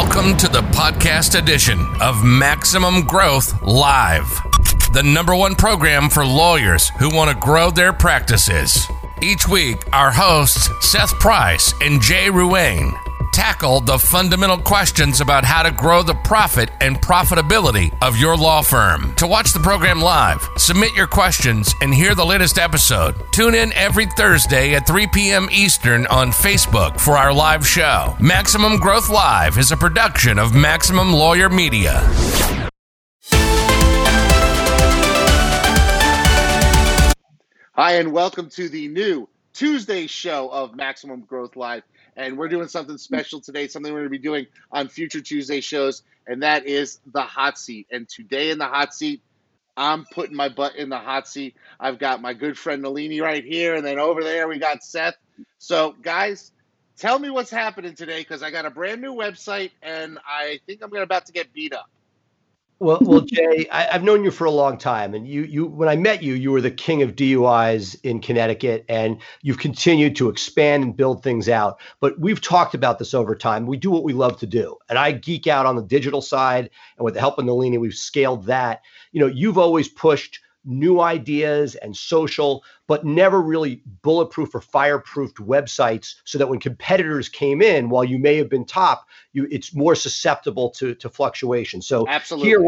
Welcome to the podcast edition of Maximum Growth Live, the number one program for lawyers who want to grow their practices. Each week, our hosts, Seth Price and Jay Ruane, tackle the fundamental questions about how to grow the profit and profitability of your law firm. To watch the program live, submit your questions, and hear the latest episode, tune in every Thursday at 3 p.m. Eastern on Facebook for our live show. Maximum Growth Live is a production of Maximum Lawyer Media. Hi, and welcome to the new Tuesday show of Maximum Growth Live. And we're doing something special today, something we're going to be doing on future Tuesday shows, and that is the hot seat. And today in the hot seat, I'm putting my butt in the hot seat. I've got my good friend Nalini right here, and then over there we got Seth. So, guys, tell me what's happening today because I got a brand new website, and I think I'm about to get beat up. Well, well, Jay, I, have known you for a long time, and you, you, when I met you, you were the king of DUIs in Connecticut, and you've continued to expand and build things out. But we've talked about this over time. We do what we love to do, and I geek out on the digital side, and with the help of Nalini, we've scaled that. You know, you've always pushed new ideas and social, but never really bulletproof or fireproofed websites so that when competitors came in, while you may have been top, you it's more susceptible to to fluctuation. So Absolutely. here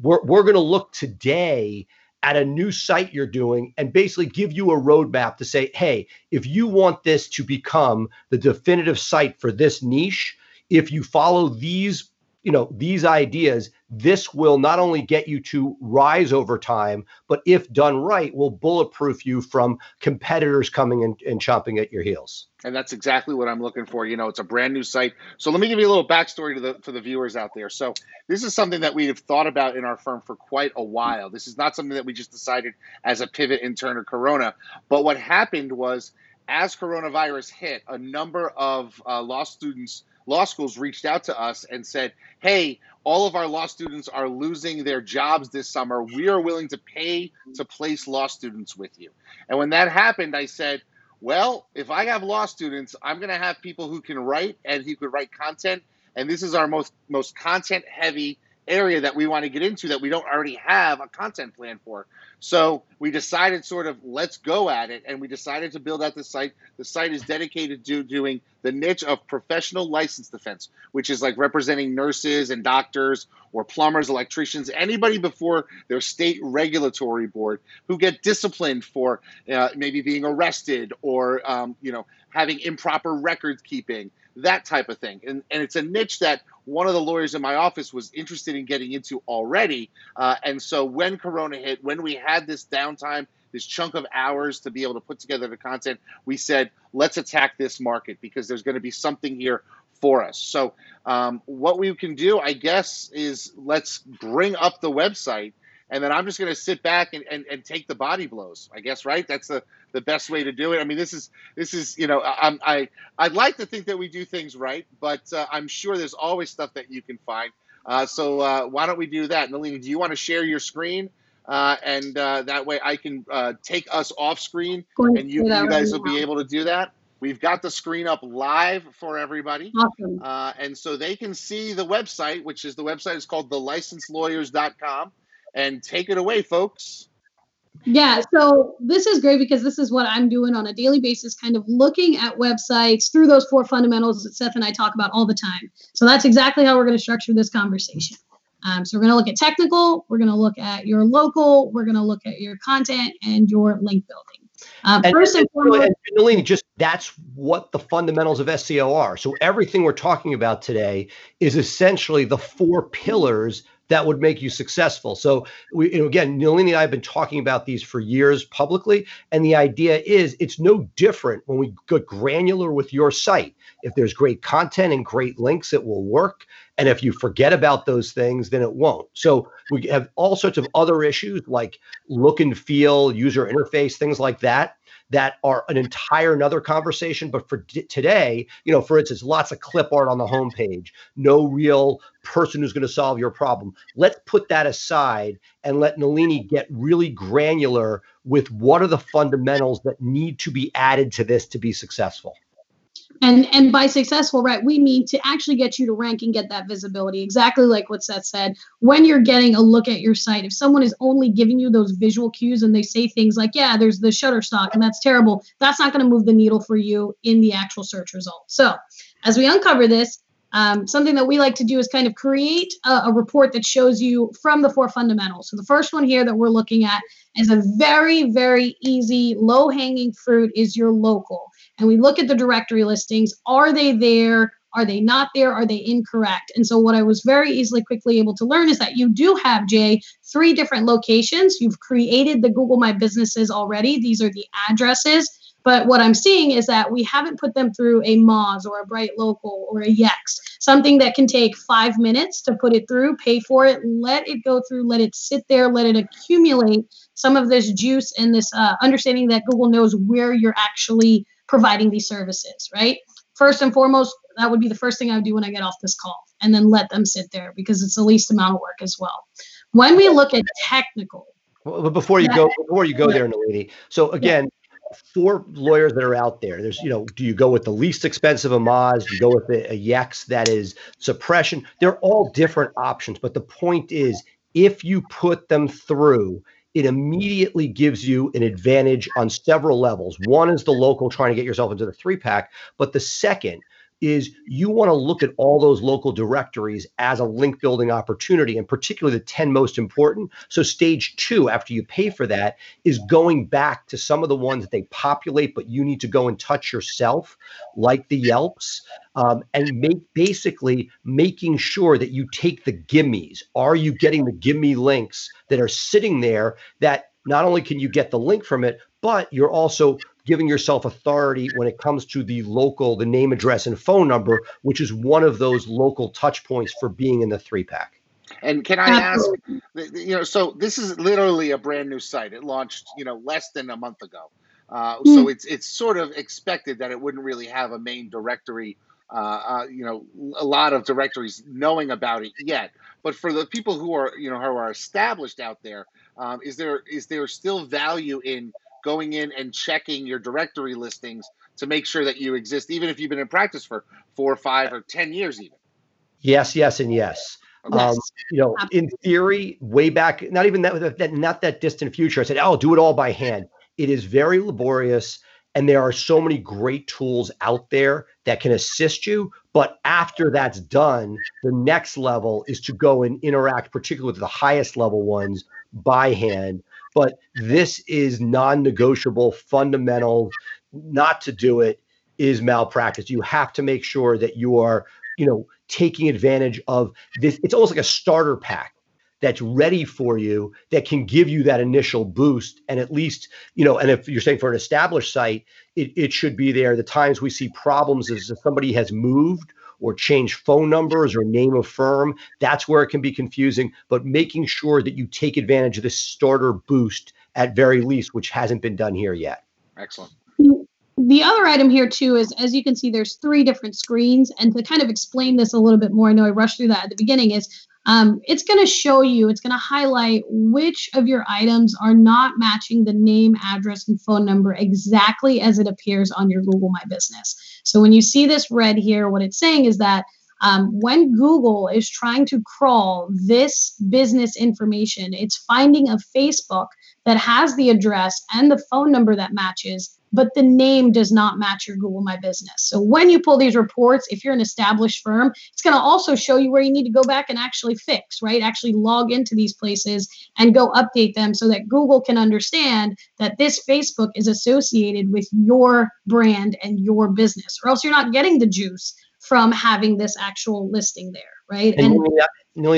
we're, we're going to look today at a new site you're doing and basically give you a roadmap to say, hey, if you want this to become the definitive site for this niche, if you follow these you know these ideas this will not only get you to rise over time but if done right will bulletproof you from competitors coming and, and chomping at your heels. And that's exactly what i'm looking for. You know it's a brand new site. So let me give you a little backstory to the to the viewers out there. So this is something that we have thought about in our firm for quite a while. This is not something that we just decided as a pivot in turn of corona. But what happened was as coronavirus hit a number of uh, law students law schools reached out to us and said, hey, all of our law students are losing their jobs this summer. We are willing to pay to place law students with you. And when that happened, I said, well, if I have law students, I'm going to have people who can write and who could write content. And this is our most most content heavy area that we want to get into that we don't already have a content plan for. So we decided sort of let's go at it and we decided to build out the site. The site is dedicated to doing the niche of professional license defense, which is like representing nurses and doctors or plumbers, electricians, anybody before their state regulatory board who get disciplined for uh, maybe being arrested or um, you know having improper record keeping that type of thing. And, and it's a niche that one of the lawyers in my office was interested in getting into already. Uh, and so when Corona hit, when we had this downtime, this chunk of hours to be able to put together the content, we said, let's attack this market because there's going to be something here for us. So, um, what we can do, I guess, is let's bring up the website and then I'm just going to sit back and, and, and take the body blows. I guess right. That's the the best way to do it. I mean, this is this is you know I'm, I I'd like to think that we do things right, but uh, I'm sure there's always stuff that you can find. Uh, so uh, why don't we do that, Nalini? Do you want to share your screen? Uh, and uh, that way I can uh, take us off screen, and you, you guys will be able to do that. We've got the screen up live for everybody. Awesome. Uh, and so they can see the website, which is the website is called thelicensedlawyers.com and take it away, folks. Yeah, so this is great because this is what I'm doing on a daily basis, kind of looking at websites through those four fundamentals that Seth and I talk about all the time. So that's exactly how we're going to structure this conversation. Um, so we're going to look at technical, we're going to look at your local, we're going to look at your content and your link building. Um, and, first and, foremost, and Nalini, just that's what the fundamentals of SEO are. So everything we're talking about today is essentially the four pillars that would make you successful. So we, again, Nalini and I have been talking about these for years publicly, and the idea is it's no different when we go granular with your site. If there's great content and great links, it will work. And if you forget about those things, then it won't. So we have all sorts of other issues like look and feel, user interface, things like that that are an entire another conversation. But for d- today, you know, for instance, lots of clip art on the homepage, no real person who's going to solve your problem. Let's put that aside and let Nalini get really granular with what are the fundamentals that need to be added to this to be successful. And and by successful, right, we mean to actually get you to rank and get that visibility. Exactly like what Seth said. When you're getting a look at your site, if someone is only giving you those visual cues and they say things like, "Yeah, there's the Shutterstock and that's terrible," that's not going to move the needle for you in the actual search results. So, as we uncover this, um, something that we like to do is kind of create a, a, report that shows you from the four fundamentals. So the first one here that we're looking at is a very, very easy, low hanging fruit is your local. And we look at the directory listings. Are they there? Are they not there? Are they incorrect? And so what I was very easily quickly able to learn is that you do have, Jay, three different locations. You've created the Google My Businesses already. These are the addresses but what I'm seeing is that we haven't put them through a Moz or a Bright Local or a Yext, something that can take five minutes to put it through, pay for it, let it go through, let it sit there, let it accumulate some of this juice and this uh, understanding that Google knows where you're actually providing these services, right? First and foremost, that would be the first thing I would do when I get off this call, and then let them sit there because it's the least amount of work as well. When we look at technical, well, before you go, before you go there, Nalini. So again, four lawyers that are out there. There's, you know, do you go with the least expensive Moz? Do you go with a, a Yext that is suppression? They're all different options. But the point is, if you put them through, it immediately gives you an advantage on several levels. One is the local trying to get yourself into the three pack, but the second is you want to look at all those local directories as a link building opportunity and particularly the 10 most important. So stage two after you pay for that is going back to some of the ones that they populate but you need to go and touch yourself like the yelps um, and make basically making sure that you take the gimmies. Are you getting the gimme links that are sitting there that not only can you get the link from it but you're also giving yourself authority when it comes to the local, the name, address, and phone number, which is one of those local touch points for being in the three pack. And can I ask, you know, so this is literally a brand new site. It launched, you know, less than a month ago. Uh, mm. So it's it's sort of expected that it wouldn't really have a main directory, uh, uh, you know, a lot of directories knowing about it yet. But for the people who are, you know, who are established out there, um, is there is there still value in going in and checking your directory listings to make sure that you exist, even if you've been in practice for four or five or 10 years, even. Yes, yes, and yes. Um, you know, in theory, way back, not even that, that, not that distant future, I said, "Oh, do it all by hand." It is very laborious, and there are so many great tools out there that can assist you. But after that's done, the next level is to go and interact, particularly with the highest level ones, by hand but this is non-negotiable, fundamental. Not to do it is malpractice. You have to make sure that you are, you know, taking advantage of this. It's almost like a starter pack that's ready for you that can give you that initial boost and at least you know and if you're saying for an established site it, it should be there the times we see problems is if somebody has moved or change phone numbers or name of firm. That's where it can be confusing. But making sure that you take advantage of this starter boost at very least, which hasn't been done here yet. Excellent. The other item here too is, as you can see, there's three different screens, and to kind of explain this a little bit more, I know I rushed through that at the beginning. Is um, it's going to show you, it's going to highlight which of your items are not matching the name, address, and phone number exactly as it appears on your Google My Business. So when you see this red here, what it's saying is that um, when Google is trying to crawl this business information, it's finding a Facebook that has the address and the phone number that matches but the name does not match your Google My Business. So when you pull these reports, if you're an established firm, it's going to also show you where you need to go back and actually fix, right? Actually log into these places and go update them so that Google can understand that this Facebook is associated with your brand and your business, or else you're not getting the juice from having this actual listing there, right? And, and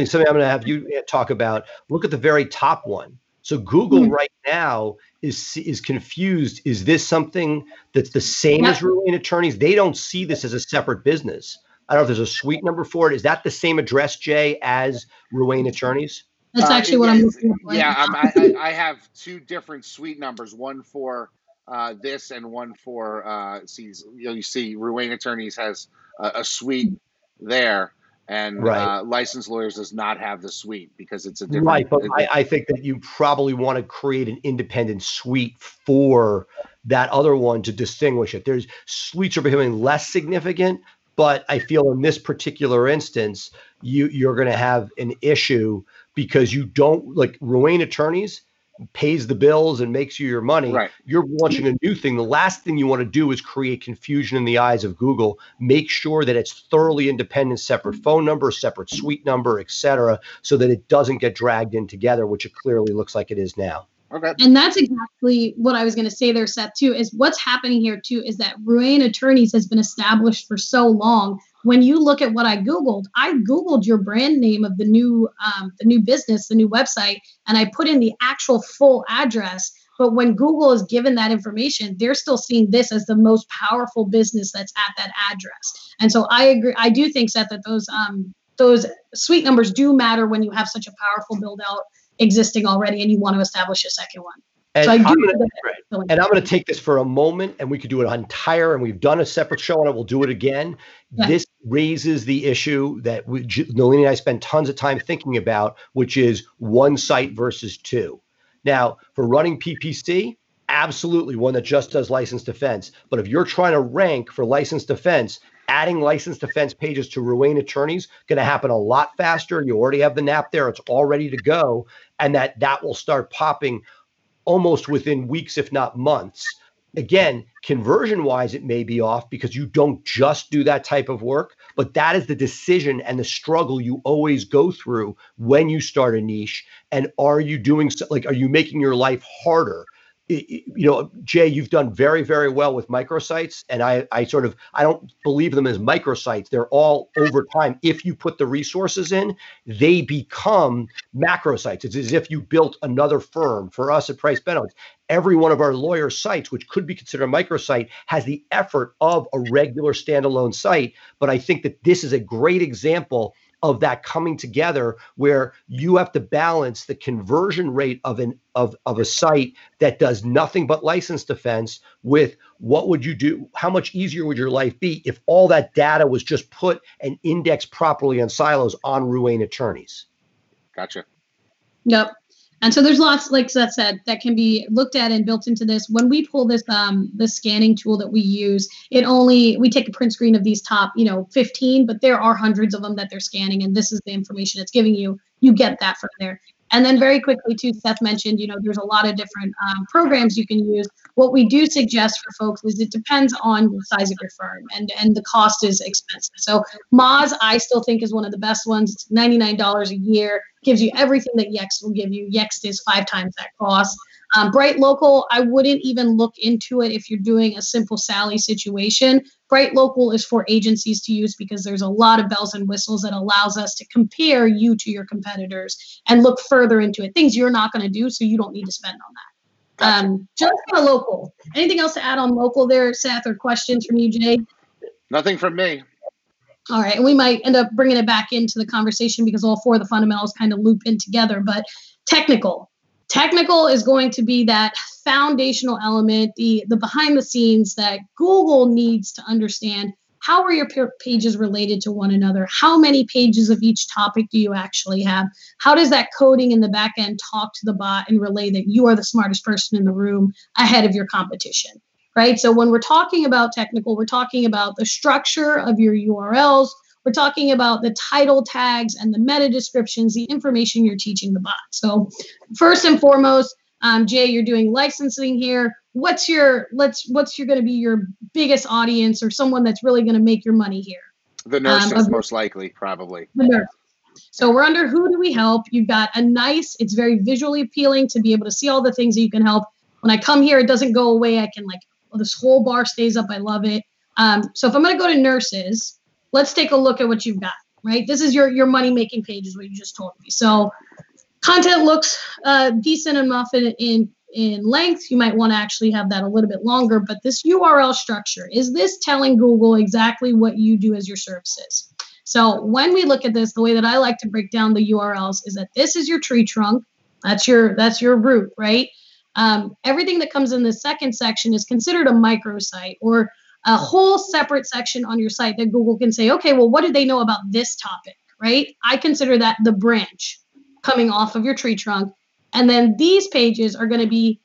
something I'm going to have you talk about. Look at the very top one. So Google mm-hmm. right now is is confused. Is this something that's the same yeah. as Ruane attorneys? They don't see this as a separate business. I don't know if there's a suite number for it. Is that the same address, Jay, as Ruane attorneys? That's uh, actually uh, what I'm looking for. Yeah, I, I, have two different suite numbers. One for uh, this and one for uh, see, you, know, you see Ruane attorneys has a, a suite there. And Right. uh, licensed lawyers does not have the suite because it's a different. Right, but I, I think that you probably want to create an independent suite for that other one to distinguish it. There's suites are becoming less significant, but I feel in this particular instance, you you're going to have an issue because you don't like Ruane attorneys pays the bills and makes you your money. Right. You're launching a new thing. The last thing you want to do is create confusion in the eyes of Google. Make sure that it's thoroughly independent, separate phone number, separate suite number, et cetera, so that it doesn't get dragged in together, which it clearly looks like it is now. okay. And that's exactly what I was going to say there, Seth, too, is what's happening here, too, is that Ruane Attorneys has been established for so long. When you look at what I Googled, I Googled your brand name of the new um, the new business, the new website, and I put in the actual full address. But when Google is given that information, they're still seeing this as the most powerful business that's at that address. And so I agree. I do think, Seth, that those um, those suite numbers do matter when you have such a powerful build out existing already and you want to establish a second one. And So I I'm gonna- right. And I'm going to take this for a moment, and we could do it entire, and we've done a separate show on it. We'll do it again. Yeah. This raises the issue that we, Nalini and I spend tons of time thinking about, which is one site versus two. Now, for running PPC, absolutely one that just does license defense. But if you're trying to rank for license defense, adding license defense pages to Ruane attorneys going to happen a lot faster. You already have the NAP there; it's all ready to go, and that that will start popping almost within weeks, if not months. Again, conversion wise, it may be off because you don't just do that type of work, but that is the decision and the struggle you always go through when you start a niche. And are you doing like, are you making your life harder? You know, Jay, you've done very, very well with microsites, and I, I sort of, I don't believe them as microsites. They're all over time. If you put the resources in, they become macro sites. It's as if you built another firm. For us at Price Benowitz, every one of our lawyer sites, which could be considered a microsite, has the effort of a regular standalone site. But I think that this is a great example of that coming together where you have to balance the conversion rate of an of, of a site that does nothing but license defense with what would you do how much easier would your life be if all that data was just put and indexed properly on silos on Ruane attorneys Gotcha. Yep. And so there's lots, like Seth said, that can be looked at and built into this. When we pull this um the scanning tool that we use, it only we take a print screen of these top, you know, 15, but there are hundreds of them that they're scanning, and this is the information it's giving you. You get that from there. And then very quickly, too, Seth mentioned, you know, there's a lot of different um, programs you can use. What we do suggest for folks is it depends on the size of your firm and and the cost is expensive. So Moz, I still think is one of the best ones. It's $99 a year, gives you everything that Yext will give you. Yext is five times that cost. Um, Bright Local, I wouldn't even look into it if you're doing a simple Sally situation. Bright Local is for agencies to use because there's a lot of bells and whistles that allows us to compare you to your competitors and look further into it. Things you're not going to do, so you don't need to spend on that. Gotcha. Um, just for the local. Anything else to add on local there, Seth, or questions from you, Jay? Nothing from me. All right, and we might end up bringing it back into the conversation because all four of the fundamentals kind of loop in together. But technical, technical is going to be that foundational element, the the behind the scenes that Google needs to understand. How are your pages related to one another? How many pages of each topic do you actually have? How does that coding in the back end talk to the bot and relay that you are the smartest person in the room ahead of your competition? right? So when we're talking about technical, we're talking about the structure of your URLs. We're talking about the title tags and the meta descriptions, the information you're teaching the bot. So first and foremost, um, Jay, you're doing licensing here. What's your let's what's your going to be your biggest audience or someone that's really going to make your money here? The nurses, of- most likely, probably. the nurse. So we're under who do we help? You've got a nice, it's very visually appealing to be able to see all the things that you can help. When I come here, it doesn't go away. I can like, well, this whole bar stays up. I love it. Um, so if I'm going to go to nurses, let's take a look at what you've got. Right, this is your your money making page, is what you just told me. So content looks uh, decent enough in, in in length. You might want to actually have that a little bit longer. But this URL structure is this telling Google exactly what you do as your services? So when we look at this, the way that I like to break down the URLs is that this is your tree trunk. That's your that's your root, right? Um, everything that comes in the second section is considered a microsite or a whole separate section on your site that Google can say, okay, well, what do they know about this topic, right? I consider that the branch coming off of your tree trunk. And then these pages are going to be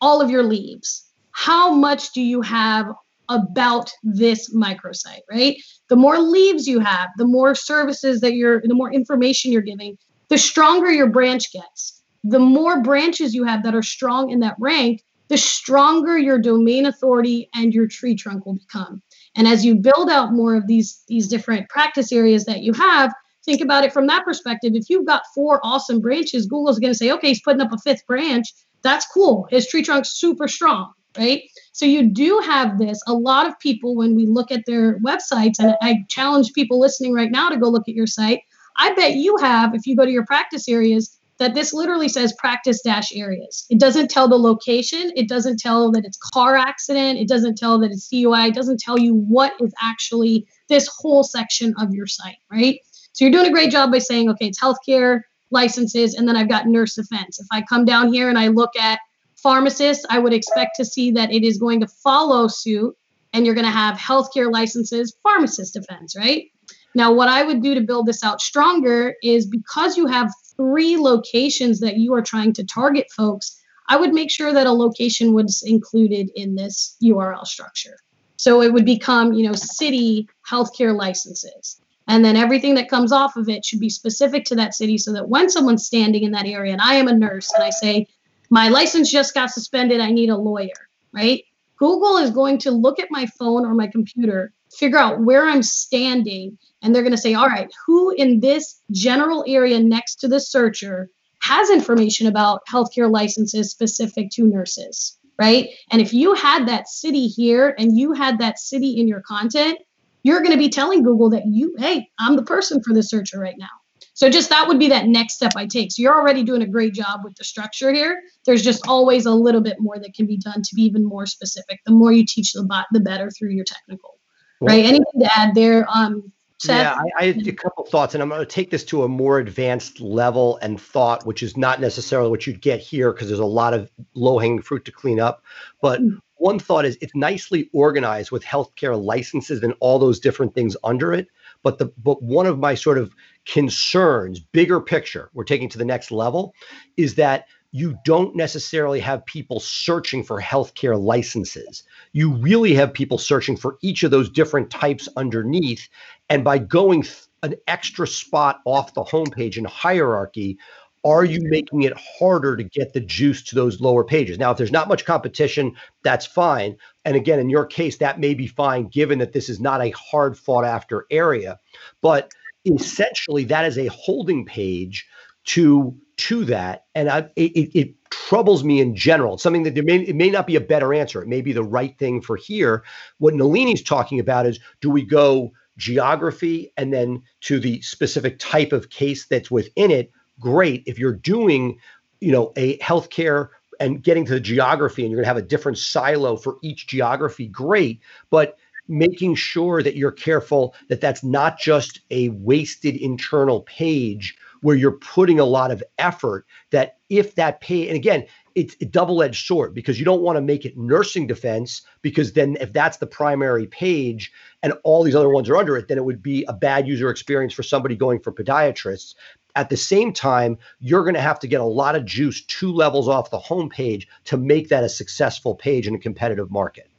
all of your leaves. How much do you have about this microsite, right? The more leaves you have, the more services that you're, the more information you're giving, the stronger your branch gets. The more branches you have that are strong in that rank, the stronger your domain authority and your tree trunk will become. And as you build out more of these these different practice areas that you have, think about it from that perspective. If you've got four awesome branches, Google's going to say, okay, he's putting up a fifth branch. That's cool. His tree trunk's super strong, right? So you do have this. A lot of people, when we look at their websites, and I challenge people listening right now to go look at your site. I bet you have, if you go to your practice areas, that this literally says practice dash areas. It doesn't tell the location. It doesn't tell that it's car accident. It doesn't tell that it's CUI. It doesn't tell you what is actually this whole section of your site, right? So you're doing a great job by saying, okay, it's healthcare licenses, and then I've got nurse defense. If I come down here and I look at pharmacists, I would expect to see that it is going to follow suit and you're going to have healthcare licenses, pharmacist defense, right? Now, what I would do to build this out stronger is because you have three locations that you are trying to target folks, I would make sure that a location was included in this URL structure. So it would become, you know, city healthcare licenses. And then everything that comes off of it should be specific to that city so that when someone's standing in that area and I am a nurse and I say, my license just got suspended, I need a lawyer, right? Google is going to look at my phone or my computer, figure out where I'm standing, and they're going to say, all right, who in this general area next to the searcher has information about healthcare licenses specific to nurses, right? And if you had that city here and you had that city in your content, you're going to be telling Google that you, hey, I'm the person for the searcher right now. So just that would be that next step I take. So you're already doing a great job with the structure here. There's just always a little bit more that can be done to be even more specific. The more you teach the bot, the better through your technical. Well, right? Anything to add there? Um, Seth? Yeah, I, I had a couple thoughts, and I'm going to take this to a more advanced level and thought, which is not necessarily what you'd get here because there's a lot of low hanging fruit to clean up. But mm-hmm. one thought is it's nicely organized with healthcare licenses and all those different things under it. But the but one of my sort of concerns, bigger picture, we're taking to the next level, is that you don't necessarily have people searching for healthcare licenses. You really have people searching for each of those different types underneath. And by going th- an extra spot off the homepage in hierarchy, are you making it harder to get the juice to those lower pages? Now, if there's not much competition, that's fine. And again, in your case, that may be fine given that this is not a hard fought after area. But essentially, that is a holding page to to that and I, it, it troubles me in general. It's something that there may it may not be a better answer. It may be the right thing for here. What nalini's talking about is do we go geography and then to the specific type of case that's within it? Great. If you're doing you know a healthcare and getting to the geography and you're going to have a different silo for each geography great. But making sure that you're careful that that's not just a wasted internal page where you're putting a lot of effort that if that pay and again it's a double-edged sword because you don't want to make it nursing defense because then if that's the primary page and all these other ones are under it then it would be a bad user experience for somebody going for podiatrists. At the same time you're going to have to get a lot of juice two levels off the homepage to make that a successful page in a competitive market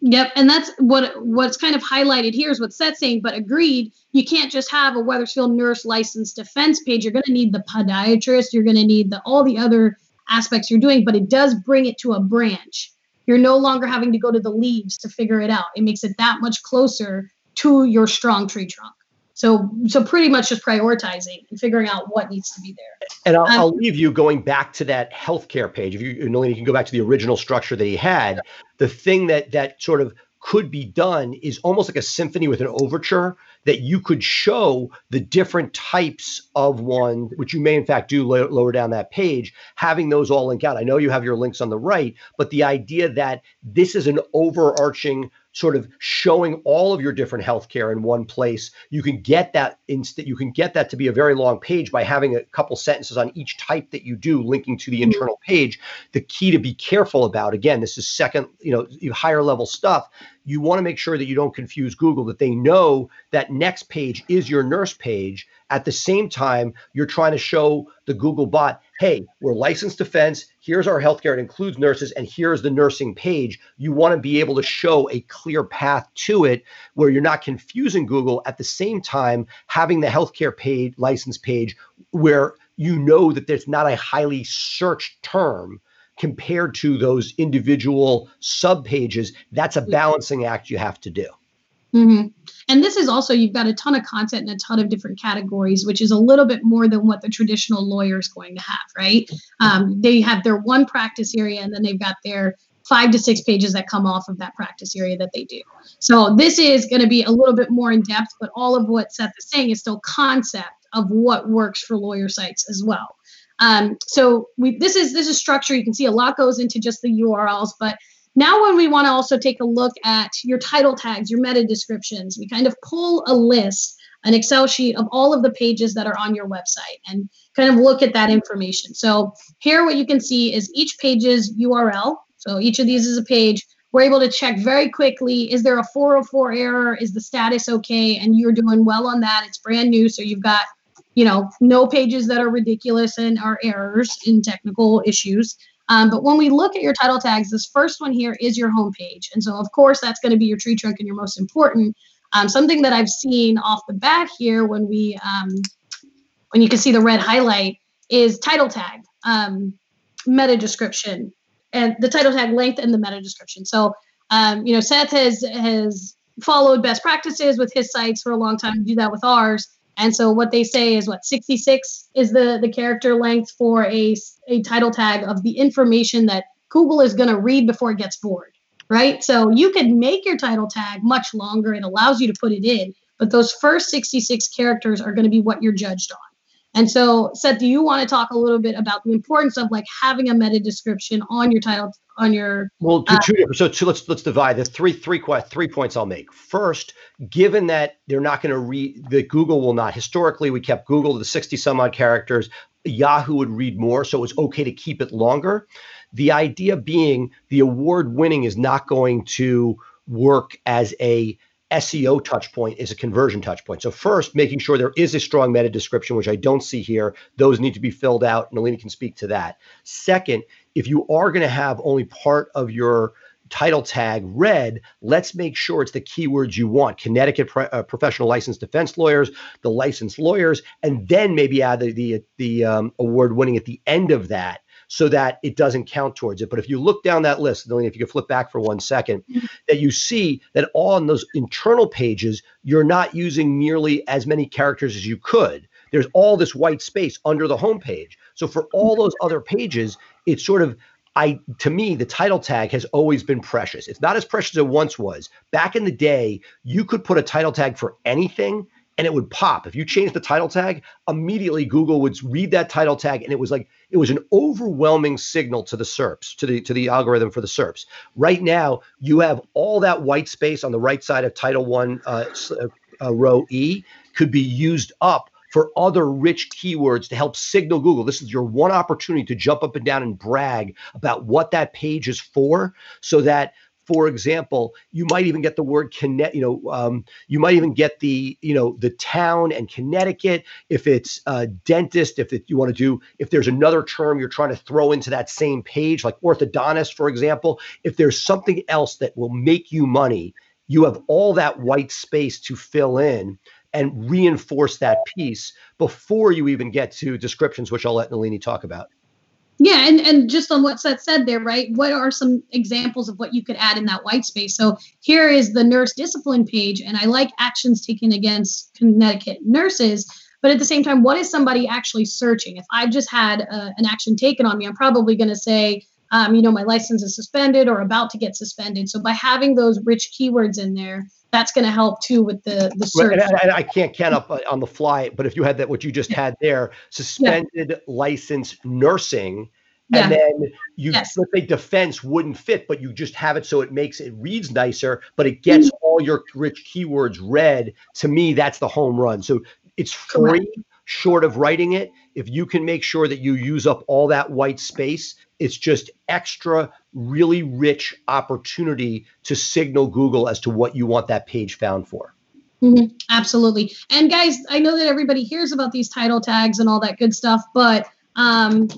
Yep, and that's what what's kind of highlighted here is what Seth's saying. But agreed, you can't just have a Wethersfield nurse licensed defense page. You're going to need the podiatrist. You're going to need the all the other aspects you're doing. But it does bring it to a branch. You're no longer having to go to the leaves to figure it out. It makes it that much closer to your strong tree trunk. So, so pretty much just prioritizing and figuring out what needs to be there. And I'll, um, I'll leave you going back to that healthcare page. If you, Nalini, you can go back to the original structure that he had. The thing that that sort of could be done is almost like a symphony with an overture that you could show the different types of one, which you may in fact do lower down that page, having those all link out. I know you have your links on the right, but the idea that this is an overarching sort of showing all of your different healthcare in one place. You can get that instant. You can get that to be a very long page by having a couple sentences on each type that you do, linking to the mm-hmm. internal page. The key to be careful about, again, this is second, you know, higher level stuff. you want to make sure that you don't confuse Google, that they know that next page is your nurse page. At the same time, you're trying to show the Google bot, hey, we're licensed defense. Here's our healthcare. It includes nurses, and here's the nursing page. You want to be able to show a clear path to it where you're not confusing Google. At the same time, having the healthcare paid license page where you know that there's not a highly searched term compared to those individual sub pages, that's a balancing act you have to do. Mm-hmm. And this is also, you've got a ton of content and a ton of different categories, which is a little bit more than what the traditional lawyer is going to have, right? Um, they have their one practice area and then they've got their five to six pages that come off of that practice area that they do. So this is going to be a little bit more in depth, but all of what Seth is saying is still concept of what works for lawyer sites as well. Um, so we this is this is structure. You can see a lot goes into just the URLs, but now when we want to also take a look at your title tags, your meta descriptions, we kind of pull a list, an Excel sheet of all of the pages that are on your website and kind of look at that information. So here what you can see is each page's URL. So each of these is a page. We're able to check very quickly, is there a 404 error? Is the status okay? And you're doing well on that. It's brand new. So you've got you know, no pages that are ridiculous and are errors in technical issues. Um, but when we look at your title tags, this first one here is your home page. And so, of course, that's going to be your tree trunk and your most important. Um, something that I've seen off the bat here when we, um, when you can see the red highlight, is title tag, um, meta description, and the title tag length and the meta description. So, um, you know, Seth has has followed best practices with his sites for a long time. Do that with ours. And so what they say is what 66 is the the character length for a a title tag of the information that Google is going to read before it gets bored, right? So you could make your title tag much longer. It allows you to put it in, but those first 66 characters are going to be what you're judged on. And so, Seth, do you want to talk a little bit about the importance of like having a meta description on your title on your well two, uh, two different so two, let's let's divide the three three three points i'll make. First given that they're not going to read that google will not historically we kept google to the 60 some odd characters yahoo would read more so it was okay to keep it longer. The idea being the award winning is not going to work as a SEO touch point is a conversion touch point. So first, making sure there is a strong meta description, which I don't see here. Those need to be filled out. and Nalini can speak to that. Second, if you are going to have only part of your title tag read, let's make sure it's the keywords you want. Connecticut uh, professional licensed defense lawyers, the licensed lawyers, and then maybe add the the, the um, award winning at the end of that so that it doesn't count towards it. But if you look down that list, if you could flip back for one second, mm-hmm. that you see that on those internal pages, you're not using nearly as many characters as you could. There's all this white space under the home page. So for all those other pages, it's sort of I to me the title tag has always been precious. It's not as precious as it once was. Back in the day, you could put a title tag for anything and it would pop. If you change the title tag, immediately Google would read that title tag and it was like it was an overwhelming signal to the SERPs, to the to the algorithm for the SERPs. Right now, you have all that white space on the right side of title 1 uh, uh, row E could be used up for other rich keywords to help signal Google. This is your one opportunity to jump up and down and brag about what that page is for so that for example, you might even get the word connect, you know, um, you might even get the, you know, the town and Connecticut. If it's a dentist, if it, you want to do, if there's another term you're trying to throw into that same page, like orthodontist, for example, if there's something else that will make you money, you have all that white space to fill in and reinforce that piece before you even get to descriptions, which I'll let Nalini talk about. Yeah, and, and just on what Seth said there, right? What are some examples of what you could add in that white space? So here is the nurse discipline page, and I like actions taken against Connecticut nurses. But at the same time, what is somebody actually searching? If I've just had uh, an action taken on me, I'm probably going to say, um, you know, my license is suspended or about to get suspended. So by having those rich keywords in there, that's going to help too with the the search. And, and I can't count up uh, on the fly, but if you had that, what you just had there, suspended yeah. license nursing, yeah. and then you yes. let's say defense wouldn't fit, but you just have it so it makes it reads nicer, but it gets mm-hmm. all your rich keywords read. To me, that's the home run. So it's free. Correct. Short of writing it, if you can make sure that you use up all that white space, It's just extra, really rich opportunity to signal Google as to what you want that page found for. Mm-hmm. Absolutely. And guys, I know that everybody hears about these title tags and all that good stuff, but um,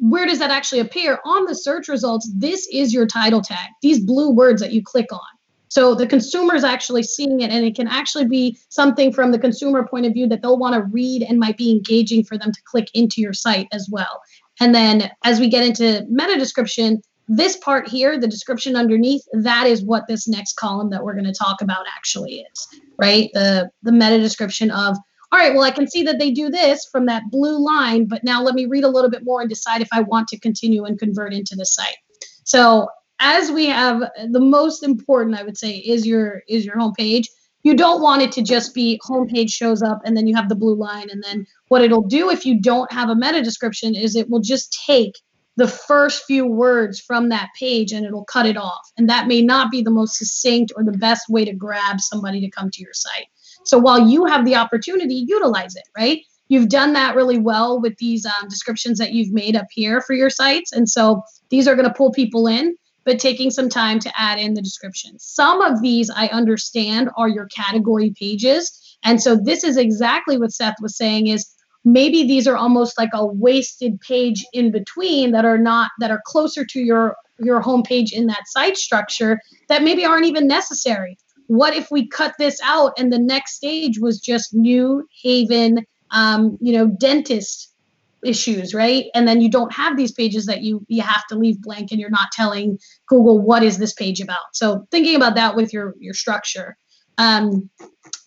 where does that actually appear? On the search results, this is your title tag, these blue words that you click on. So the consumer is actually seeing it, and it can actually be something from the consumer point of view that they'll want to read and might be engaging for them to click into your site as well. And then as we get into meta description, this part here, the description underneath, that is what this next column that we're going to talk about actually is, right? The the meta description of all right, well, I can see that they do this from that blue line, but now let me read a little bit more and decide if I want to continue and convert into the site. So as we have the most important, I would say, is your is your homepage. You don't want it to just be homepage shows up and then you have the blue line. And then what it'll do if you don't have a meta description is it will just take the first few words from that page and it'll cut it off. And that may not be the most succinct or the best way to grab somebody to come to your site. So while you have the opportunity, utilize it, right? You've done that really well with these um, descriptions that you've made up here for your sites. And so these are going to pull people in but taking some time to add in the description. Some of these I understand are your category pages. And so this is exactly what Seth was saying is maybe these are almost like a wasted page in between that are not that are closer to your your homepage in that site structure that maybe aren't even necessary. What if we cut this out and the next stage was just New Haven, um, you know, dentist issues right? And then you don't have these pages that you you have to leave blank and you're not telling google what is this page about? So thinking about that with your your structure. Um,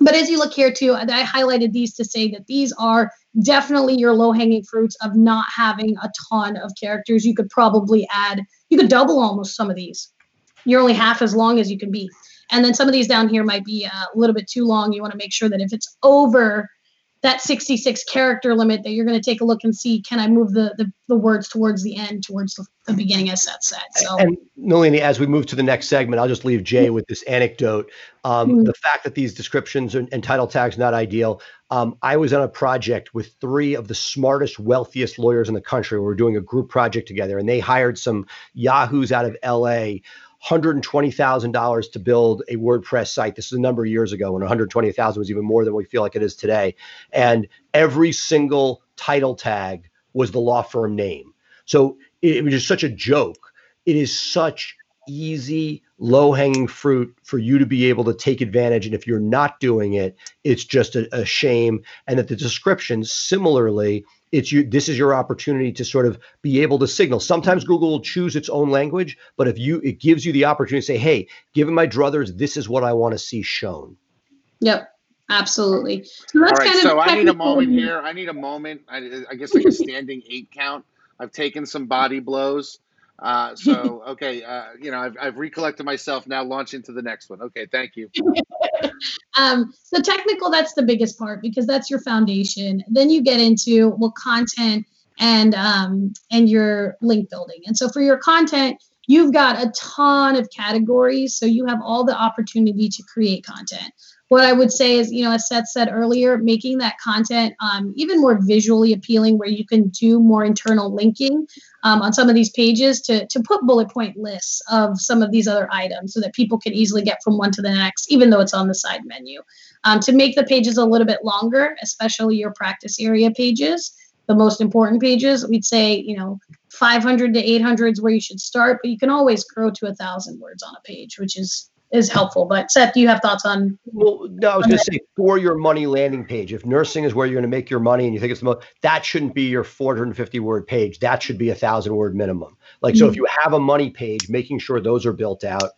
but as you look here too i highlighted these to say that these are definitely your low hanging fruits of not having a ton of characters. You could probably add you could double almost some of these. You're only half as long as you can be and then some of these down here might be a little bit too long you want to make sure that if it's over that 66 character limit Seth you're going to take a look and see can I move the the, the words towards the end, towards the, the beginning as that said. So and Nalini, as we move to the next segment, I'll just leave Jay with this anecdote. Um, mm-hmm. The fact that these descriptions and, and title tags not ideal. Um, I was on a project with three of the smartest, wealthiest lawyers in the country. We were doing a group project together, and they hired some yahoos out of LA $120,000 to build a WordPress site. This is a number of years ago when 120,000 was even more than we feel like it is today. And every single title tag was the law firm name. So it, it was just such a joke. It is such easy, low hanging fruit for you to be able to take advantage. And if you're not doing it, it's just a, a shame. And that the descriptions, similarly, it's you this is your opportunity to sort of be able to signal. Sometimes google will choose its own language but if you it gives you the opportunity to say hey given my druthers this is what i want to see shown. Yep absolutely. So all right so i need a moment here. I need a moment. I, I guess like a standing eight count. I've taken some body blows uh, so okay, uh, you know I've, I've recollected myself. Now launch into the next one. Okay, thank you. um, so technical, that's the biggest part because that's your foundation. Then you get into well content and um, and your link building. And so for your content, you've got a ton of categories, so you have all the opportunity to create content what I would say is, you know, as Seth said earlier, making that content um, even more visually appealing, where you can do more internal linking um, on some of these pages to to put bullet point lists of some of these other items, so that people can easily get from one to the next, even though it's on the side menu. Um, to make the pages a little bit longer, especially your practice area pages, the most important pages, we'd say, you know, 500 to 800 is where you should start, but you can always grow to a thousand words on a page, which is is helpful. But Seth, do you have thoughts on? Well, no, I was going to say for your money landing page. If nursing is where you're going to make your money and you think it's the most, that shouldn't be your 450 word page. That should be a thousand word minimum. Like, mm-hmm. so if mm-hmm. you have a money page, making sure those are built out.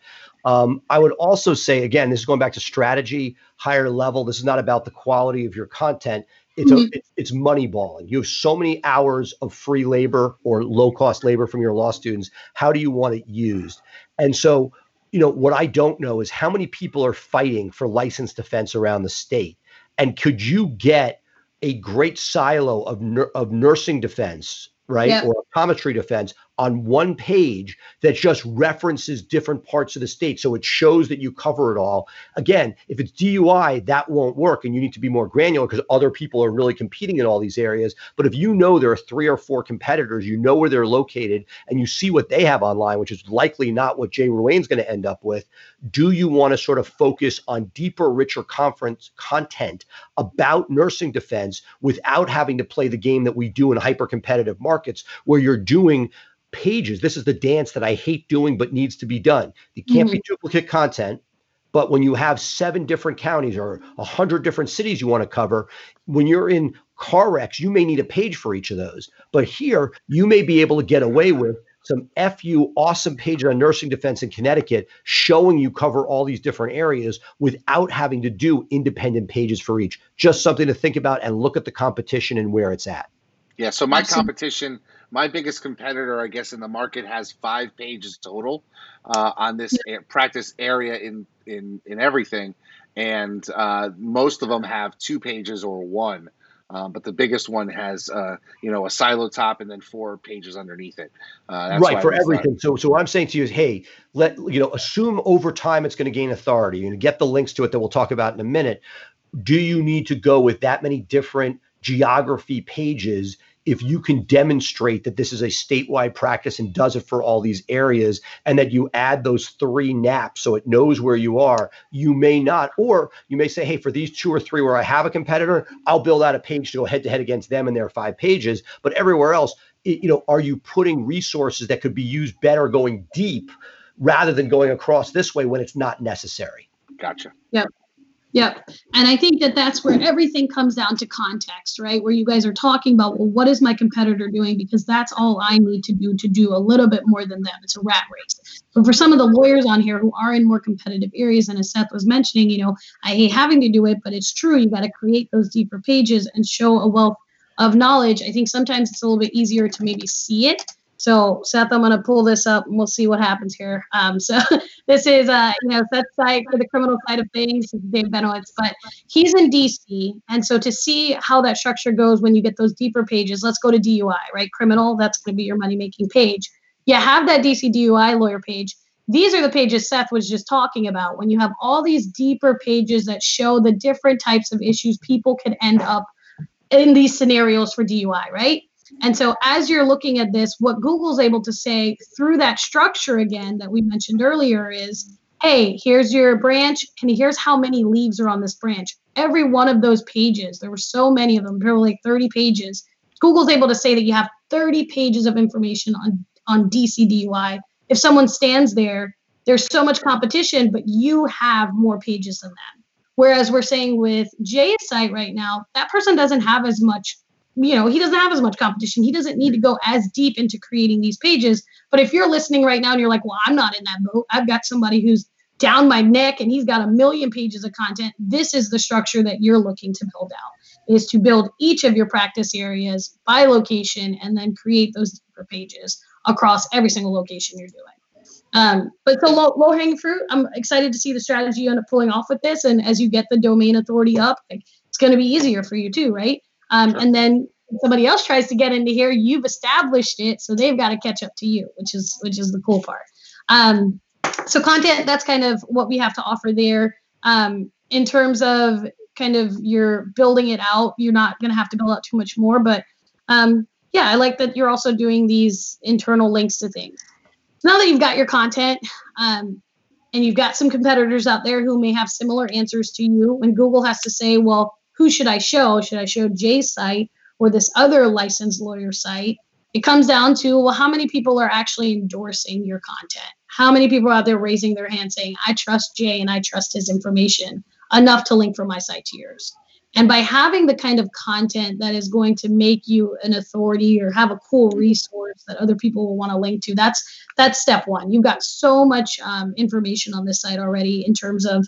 Um, I would also say, again, this is going back to strategy, higher level. This is not about the quality of your content. It's mm-hmm. a, it's money balling. You have so many hours of free labor or low cost labor from your law students. How do you want it used? And so you know, what I don't know is how many people are fighting for licensed defense around the state. And could you get a great silo of, of nursing defense, right, yep. or optometry defense on one page that just references different parts of the state. So it shows that you cover it all. Again, if it's DUI, that won't work and you need to be more granular because other people are really competing in all these areas. But if you know there are three or four competitors, you know where they're located, and you see what they have online, which is likely not what Jay Ruane's going to end up with, do you want to sort of focus on deeper, richer conference content about nursing defense without having to play the game that we do in hyper competitive markets where you're doing pages. This is the dance that I hate doing but needs to be done. It can't mm-hmm. be duplicate content. But when you have seven different counties or a hundred different cities you want to cover, when you're in car wrecks, you may need a page for each of those. But here, you may be able to get away with some FU awesome pages on nursing defense in Connecticut showing you cover all these different areas without having to do independent pages for each. Just something to think about and look at the competition and where it's at. Yeah, so my competition my biggest competitor, I guess, in the market has five pages total uh, on this yeah. practice area in in in everything, and uh, most of them have two pages or one. Um, but the biggest one has, uh, you know, a silo top and then four pages underneath it. Uh, right for everything. So, so what I'm saying to you is, hey, let you know, assume over time it's going to gain authority. and get the links to it that we'll talk about in a minute. Do you need to go with that many different geography pages if you can demonstrate that this is a statewide practice and does it for all these areas and that you add those three NAPs so it knows where you are you may not. Or you may say hey for these two or three where i have a competitor i'll build out a page to go head to head against them and their five pages. But everywhere else it, you know are you putting resources that could be used better going deep rather than going across this way when it's not necessary? Gotcha. Yep Yep. And I think that that's where everything comes down to context, right? Where you guys are talking about, well, what is my competitor doing? Because that's all I need to do to do a little bit more than them. It's a rat race. So for some of the lawyers on here who are in more competitive areas, and as Seth was mentioning, you know, I hate having to do it, but it's true. You got to create those deeper pages and show a wealth of knowledge. I think sometimes it's a little bit easier to maybe see it so Seth, I'm to pull this up and we'll see what happens here. Um, so this is, uh, you know, Seth's site for the criminal side of things, Dave Benowitz, but he's in DC. And so to see how that structure goes when you get those deeper pages, let's go to DUI, right? Criminal, that's going to be your money making page. You have that DC DUI lawyer page. These are the pages Seth was just talking about when you have all these deeper pages that show the different types of issues people could end up in these scenarios for DUI, right? And so, as you're looking at this, what Google's able to say through that structure again that we mentioned earlier is hey, here's your branch, and here's how many leaves are on this branch. Every one of those pages, there were so many of them, probably like 30 pages. Google's able to say that you have 30 pages of information on, on DCDUI. If someone stands there, there's so much competition, but you have more pages than them. Whereas we're saying with Jay's site right now, that person doesn't have as much you know he doesn't have as much competition. He doesn't need to go as deep into creating these pages. But if you're listening right now and you're like well i'm not in that boat. I've got somebody who's down my neck and he's got a million pages of content this is the structure that you're looking to build out is to build each of your practice areas by location and then create those deeper pages across every single location you're doing. Um, but so low, low hanging fruit i'm excited to see the strategy you end up pulling off with this. And as you get the domain authority up like, it's going to be easier for you too right um, sure. And then somebody else tries to get into here, you've established it, so they've got to catch up to you, which is which is the cool part. Um, so content, that's kind of what we have to offer there. Um, in terms of kind of you're building it out, you're not going to have to build out too much more, but um, yeah, I like that you're also doing these internal links to things. now that you've got your content, um, and you've got some competitors out there who may have similar answers to you, and Google has to say, well, who should I show? Should I show Jay's site or this other licensed lawyer site? It comes down to well, how many people are actually endorsing your content? How many people are out there raising their hand saying, I trust Jay and I trust his information enough to link from my site to yours? And by having the kind of content that is going to make you an authority or have a cool resource that other people will want to link to, that's that's step one. You've got so much um, information on this site already in terms of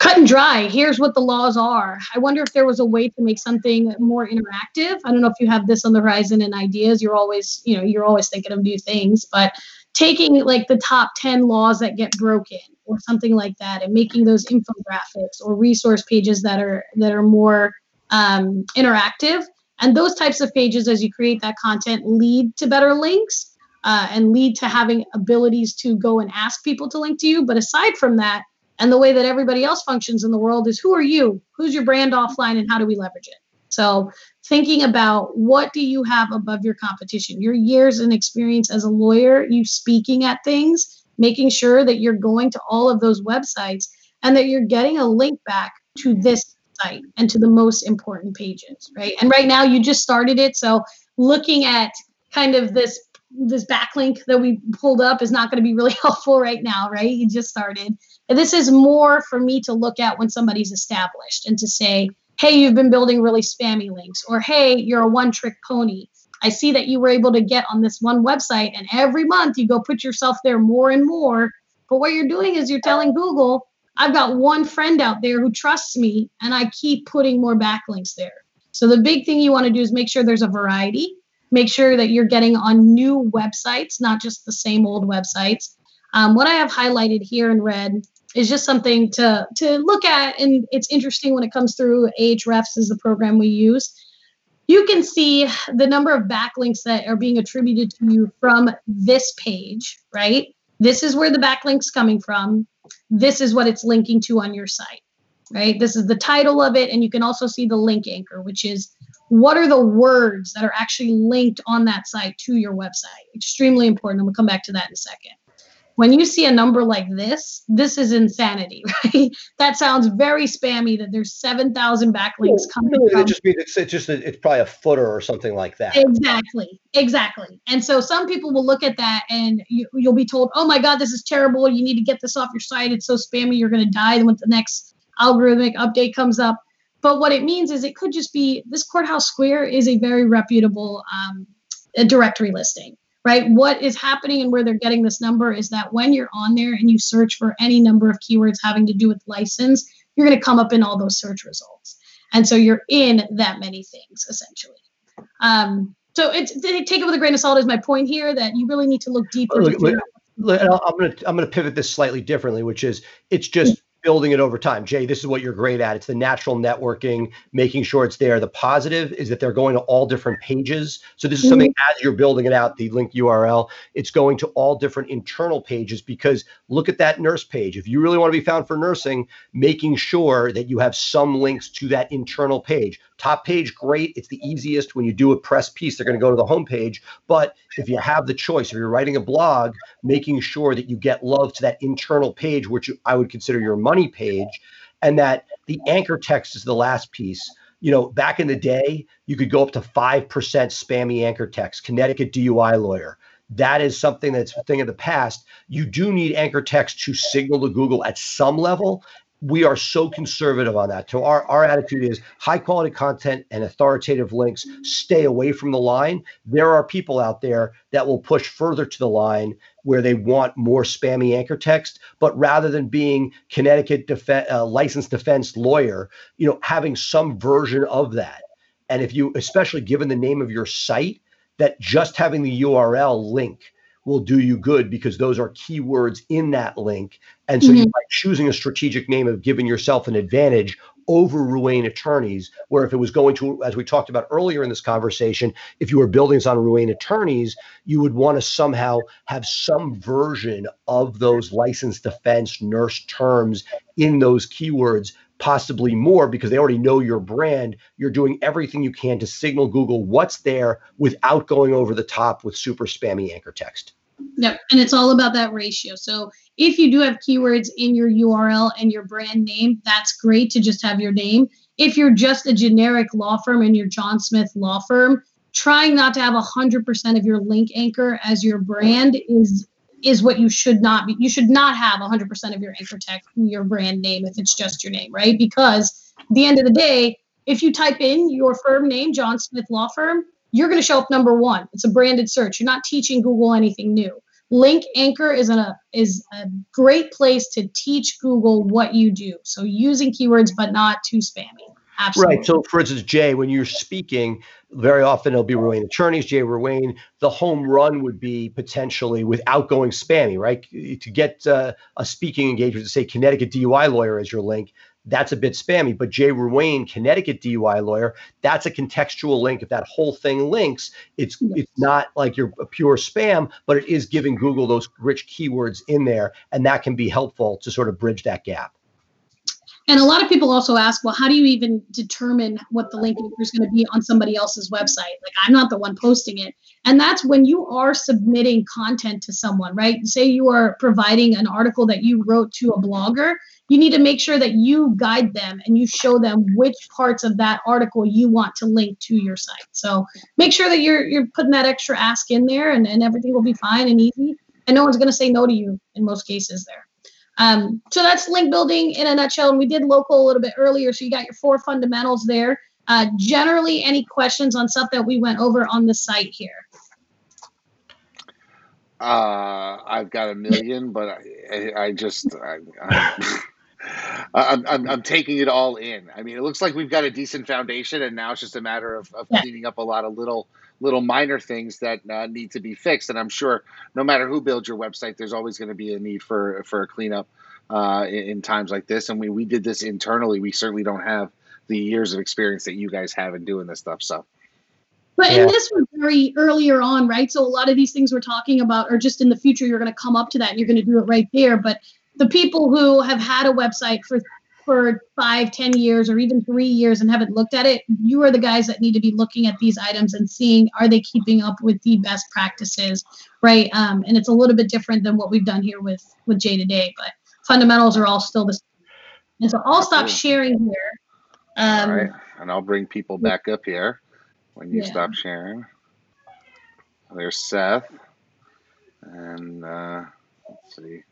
cut and dry. Here's what the laws are. I wonder if there was a way to make something more interactive. I don't know if you have this on the horizon and ideas. You're always, you know, you're always thinking of new things, but taking like the top 10 laws that get broken or something like that and making those infographics or resource pages that are that are more um, interactive and those types of pages as you create that content lead to better links uh, and lead to having abilities to go and ask people to link to you. But aside from that, and the way that everybody else functions in the world is who are you? Who's your brand offline and how do we leverage it? So thinking about what do you have above your competition? Your years and experience as a lawyer, you speaking at things, making sure that you're going to all of those websites and that you're getting a link back to this site and to the most important pages, right? And right now you just started it, so looking at kind of this this backlink that we pulled up is not going to be really helpful right now, right? You just started. And this is more for me to look at when somebody's established and to say, hey, you've been building really spammy links, or hey, you're a one trick pony. I see that you were able to get on this one website, and every month you go put yourself there more and more. But what you're doing is you're telling Google, I've got one friend out there who trusts me, and I keep putting more backlinks there. So the big thing you want to do is make sure there's a variety make sure that you're getting on new websites, not just the same old websites. Um, what I have highlighted here in red is just something to to look at, and it's interesting when it comes through Ahrefs is the program we use. You can see the number of backlinks that are being attributed to you from this page, right? This is where the backlink's coming from. This is what it's linking to on your site, right? This is the title of it, and you can also see the link anchor, which is what are the words that are actually linked on that site to your website? Extremely important. And we'll come back to that in a second. When you see a number like this, this is insanity, right? that sounds very spammy that there's 7,000 backlinks coming. It just means it's, it's just, it's probably a footer or something like that. Exactly. Exactly. And so some people will look at that and you, you'll be told, oh my God, this is terrible. You need to get this off your site. It's so spammy. You're going to die when the next algorithmic update comes up but what it means is it could just be this courthouse square is a very reputable um, a directory listing, right? What is happening and where they're getting this number is that when you're on there and you search for any number of keywords having to do with license, you're going to come up in all those search results. And so you're in that many things essentially. Um, so it's take it with a grain of salt is my point here that you really need to look deeper. into. Look, look, I'm going to I'm going to pivot this slightly differently, which is it's just building it over time. Jay, this is what you're great at. It's the natural networking, making sure it's there. The positive is that they're going to all different pages. So this is mm-hmm. something as you're building it out, the link URL, it's going to all different internal pages because look at that nurse page. If you really want to be found for nursing, making sure that you have some links to that internal page. Top page, great. It's the easiest. When you do a press piece, they're going to go to the home page. But if you have the choice, if you're writing a blog, making sure that you get love to that internal page, which I would consider your money page, and that the anchor text is the last piece. You know, back in the day, you could go up to 5% spammy anchor text, Connecticut DUI lawyer. That is something that's a thing of the past. You do need anchor text to signal to Google at some level we are so conservative on that. So our, our attitude is high quality content and authoritative links stay away from the line. There are people out there that will push further to the line where they want more spammy anchor text, but rather than being Connecticut def- uh, licensed defense lawyer, you know, having some version of that. And if you, especially given the name of your site, that just having the URL link will do you good because those are keywords in that link. And so mm-hmm. by choosing a strategic name of giving yourself an advantage over Ruane attorneys, where if it was going to, as we talked about earlier in this conversation, if you were building on Ruane attorneys, you would want to somehow have some version of those licensed defense nurse terms in those keywords possibly more because they already know your brand. You're doing everything you can to signal Google what's there without going over the top with super spammy anchor text. Yep. And it's all about that ratio. So if you do have keywords in your URL and your brand name, that's great to just have your name. If you're just a generic law firm and you're John Smith Law Firm, trying not to have 100% of your link anchor as your brand is is what you should not be. You should not have 100% of your anchor text your brand name if it's just your name, right? Because at the end of the day, if you type in your firm name, John Smith Law Firm, you're going to show up number one. It's a branded search. You're not teaching Google anything new. Link Anchor is a is a great place to teach Google what you do. So using keywords, but not too spammy. Absolutely. Right. So, for instance, Jay, when you're speaking, very often it'll be Ruane attorneys, Jay Ruane. The home run would be potentially without going spammy, right? To get uh, a speaking engagement to say Connecticut DUI lawyer as your link, that's a bit spammy. But Jay Ruane, Connecticut DUI lawyer, that's a contextual link. If that whole thing links, it's it's not like you're a pure spam, but it is giving Google those rich keywords in there, and that can be helpful to sort of bridge that gap. And a lot of people also ask, well, how do you even determine what the link is going to be on somebody else's website? Like, I'm not the one posting it. And that's when you are submitting content to someone, right? Say you are providing an article that you wrote to a blogger, you need to make sure that you guide them and you show them which parts of that article you want to link to your site. So make sure that you're you're putting that extra ask in there and, and everything will be fine and easy. And no one's going to say no to you in most cases there. Um, so that's link building in a nutshell. And we did local a little bit earlier. So you got your four fundamentals there. Uh, generally, any questions on stuff that we went over on the site here? Uh, I've got a million, but I, I, just, I, I'm, I'm, I'm, taking it all in. I mean, it looks like we've got a decent foundation, and now it's just a matter of, of yeah. cleaning up a lot of little little minor things that uh, need to be fixed. And I'm sure no matter who builds your website, there's always going to be a need for for a cleanup uh, in, in, times like this. And we we did this internally. We certainly don't have the years of experience that you guys have in doing this stuff. So. But yeah. and this was very earlier on, right? So a lot of these things we're talking about are just in the future. You're going to come up to that and you're going to do it right there. But the people who have had a website for for five, ten years, or even three years and haven't looked at it, you are the guys that need to be looking at these items and seeing are they keeping up with the best practices, right? Um, and it's a little bit different than what we've done here with with Jay today, but fundamentals are all still the same. And so I'll stop sharing here. Um, all right, and I'll bring people back up here when you yeah. stop sharing. There's Seth, and uh, let's see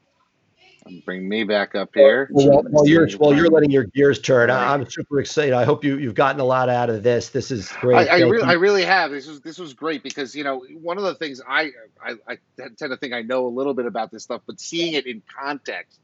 bring me back up here. Well, while you're while you're letting your gears turn, I'm super excited. I hope you you've gotten a lot out of this. This is great. I, I really, I really have. This was this was great because you know one of the things I, I, I tend to think I know a little bit about this stuff, but seeing it in context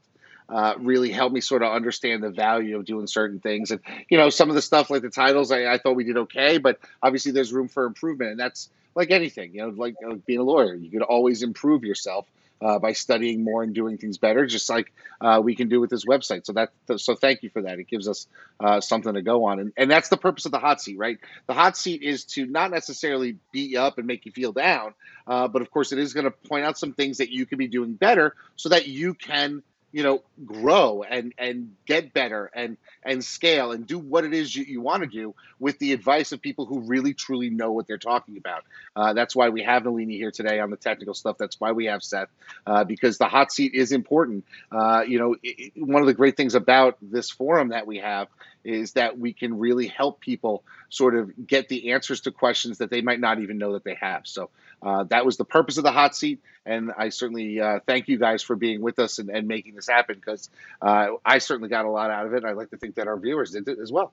uh, really helped me sort of understand the value of doing certain things. And you know, some of the stuff like the titles, I, I thought we did okay, but obviously there's room for improvement, and that's like anything. You know, like, like being a lawyer, you could always improve yourself uh, by studying more and doing things better, just like uh, we can do with this website. So that so thank you for that. It gives us uh, something to go on, and and that's the purpose of the hot seat, right? The hot seat is to not necessarily beat you up and make you feel down, uh, but of course it is going to point out some things that you can be doing better, so that you can you know grow and and get better and and scale and do what it is you, you want to do with the advice of people who really truly know what they're talking about. Uh, that's why we have nalini here today on the technical stuff. That's why we have seth uh, because the hot seat is important. Uh, you know it, one of the great things about this forum that we have is that we can really help people sort of get the answers to questions that they might not even know that they have. So uh, that was the purpose of the hot seat. And I certainly uh, thank you guys for being with us and, and making this happen because uh, I certainly got a lot out of it. And I'd like to think that our viewers did as well.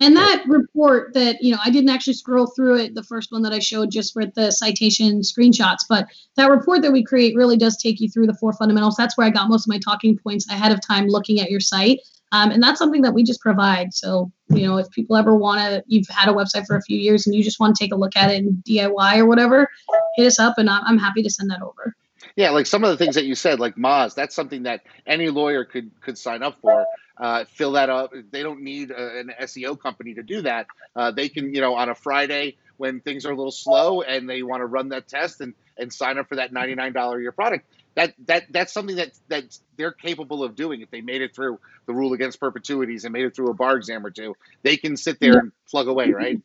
And that report that, you know, I didn't actually scroll through it, the first one that I showed just with the citation screenshots, but that report that we create really does take you through the four fundamentals. That's where I got most of my talking points ahead of time looking at your site. Um, and that's something that we just provide. So, you know, if people ever want to, you've had a website for a few years and you just want to take a look at it in DIY or whatever, hit us up and I'm happy to send that over. Yeah, like some of the things that you said, like Moz, that's something that any lawyer could could sign up for. Uh, fill that up. They don't need a, an SEO company to do that. Uh, they can, you know, on a Friday when things are a little slow and they want to run that test and and sign up for that ninety nine dollar a year product that that that's something that that they're capable of doing if they made it through the rule against perpetuities and made it through a bar exam or two they can sit there and plug away right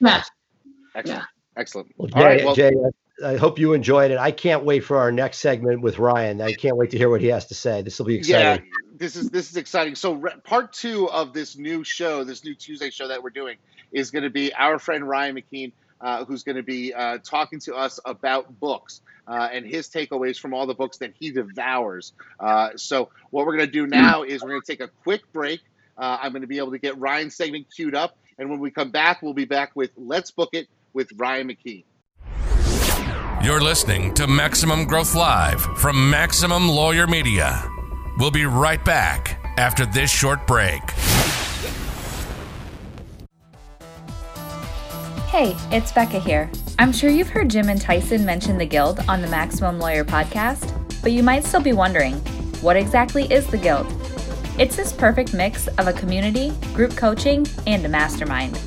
yeah excellent yeah. excellent well, jay, right, well, jay I hope you enjoyed it. I can't wait for our next segment with Ryan. I can't wait to hear what he has to say. This will be exciting. Yeah, this is this is exciting. So part two of this new show, this new Tuesday show that we're doing, is going to be our friend Ryan McKeen uh, who's going to be uh, talking to us about books uh, and his takeaways from all the books that he devours. Uh, so, what we're going to do now is we're going to take a quick break. Uh, I'm going to be able to get Ryan's segment queued up. And when we come back, we'll be back with Let's Book It with Ryan McKeen. You're listening to Maximum Growth Live from Maximum Lawyer Media. We'll be right back after this short break. Hey, it's Becca here. I'm sure you've heard Jim and Tyson mention the Guild on the Maximum Lawyer podcast, but you might still be wondering what exactly is the Guild? It's this perfect mix of a community, group coaching, and a mastermind.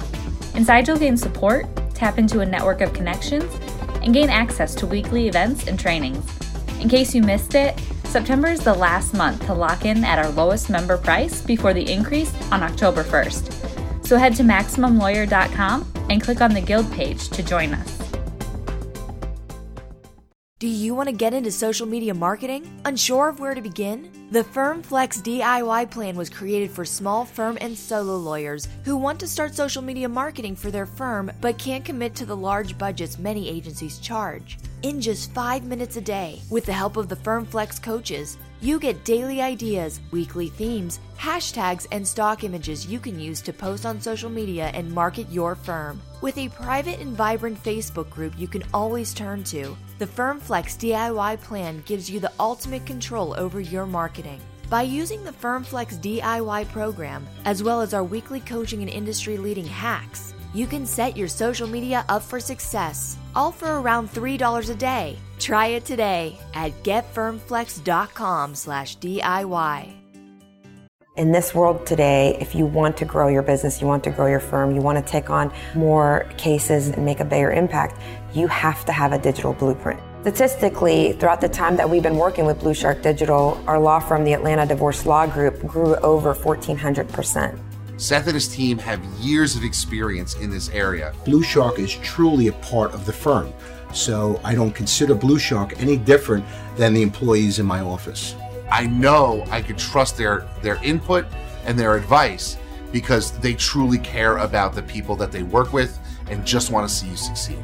Inside, you'll gain support, tap into a network of connections, and gain access to weekly events and trainings. In case you missed it, September is the last month to lock in at our lowest member price before the increase on October 1st. So head to MaximumLawyer.com and click on the Guild page to join us. Do you want to get into social media marketing? Unsure of where to begin? The Firm Flex DIY plan was created for small firm and solo lawyers who want to start social media marketing for their firm but can't commit to the large budgets many agencies charge. In just five minutes a day, with the help of the Firm Flex coaches, you get daily ideas, weekly themes, hashtags, and stock images you can use to post on social media and market your firm. With a private and vibrant Facebook group you can always turn to, the Firm Flex DIY plan gives you the ultimate control over your marketing. By using the Firm Flex DIY program, as well as our weekly coaching and industry leading hacks, you can set your social media up for success, all for around $3 a day. Try it today at getfirmflex.com slash DIY. In this world today, if you want to grow your business, you want to grow your firm, you want to take on more cases and make a bigger impact, you have to have a digital blueprint. Statistically, throughout the time that we've been working with Blue Shark Digital, our law firm, the Atlanta Divorce Law Group, grew over 1,400%. Seth and his team have years of experience in this area. Blue Shark is truly a part of the firm, so I don't consider Blue Shark any different than the employees in my office. I know I can trust their their input and their advice because they truly care about the people that they work with and just want to see you succeed.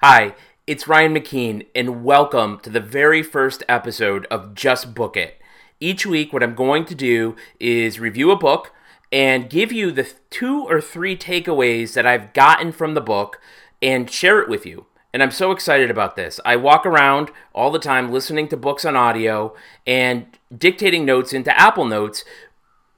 Hi, it's Ryan McKeen, and welcome to the very first episode of Just Book It. Each week, what I'm going to do is review a book and give you the two or three takeaways that I've gotten from the book and share it with you. And I'm so excited about this. I walk around all the time listening to books on audio and dictating notes into Apple Notes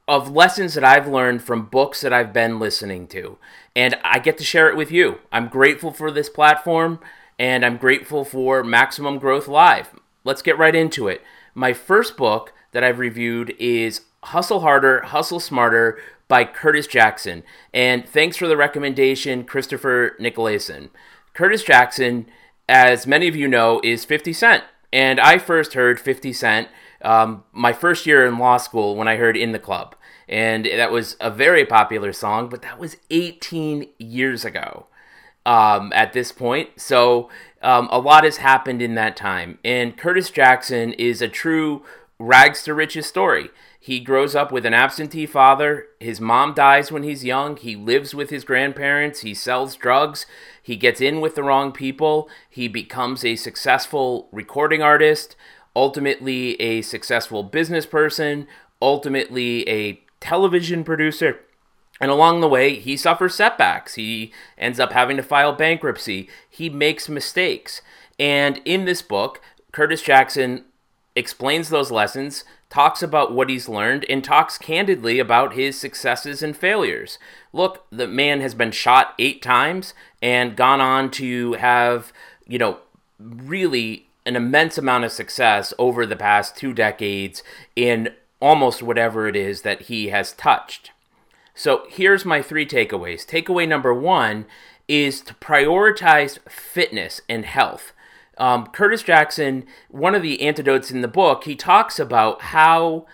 of lessons that I've learned from books that I've been listening to. And I get to share it with you. I'm grateful for this platform and I'm grateful for Maximum Growth Live. Let's get right into it. My first book that I've reviewed is Hustle Harder, Hustle Smarter by Curtis Jackson. And thanks for the recommendation, Christopher Nicolason. Curtis Jackson, as many of you know, is 50 Cent. And I first heard 50 Cent um, my first year in law school when I heard In the Club. And that was a very popular song, but that was 18 years ago um, at this point. So um, a lot has happened in that time. And Curtis Jackson is a true rags to riches story. He grows up with an absentee father. His mom dies when he's young. He lives with his grandparents. He sells drugs. He gets in with the wrong people. He becomes a successful recording artist, ultimately, a successful business person, ultimately, a television producer. And along the way, he suffers setbacks. He ends up having to file bankruptcy. He makes mistakes. And in this book, Curtis Jackson explains those lessons, talks about what he's learned, and talks candidly about his successes and failures. Look, the man has been shot eight times and gone on to have, you know, really an immense amount of success over the past two decades in almost whatever it is that he has touched. So here's my three takeaways. Takeaway number one is to prioritize fitness and health. Um, Curtis Jackson, one of the antidotes in the book, he talks about how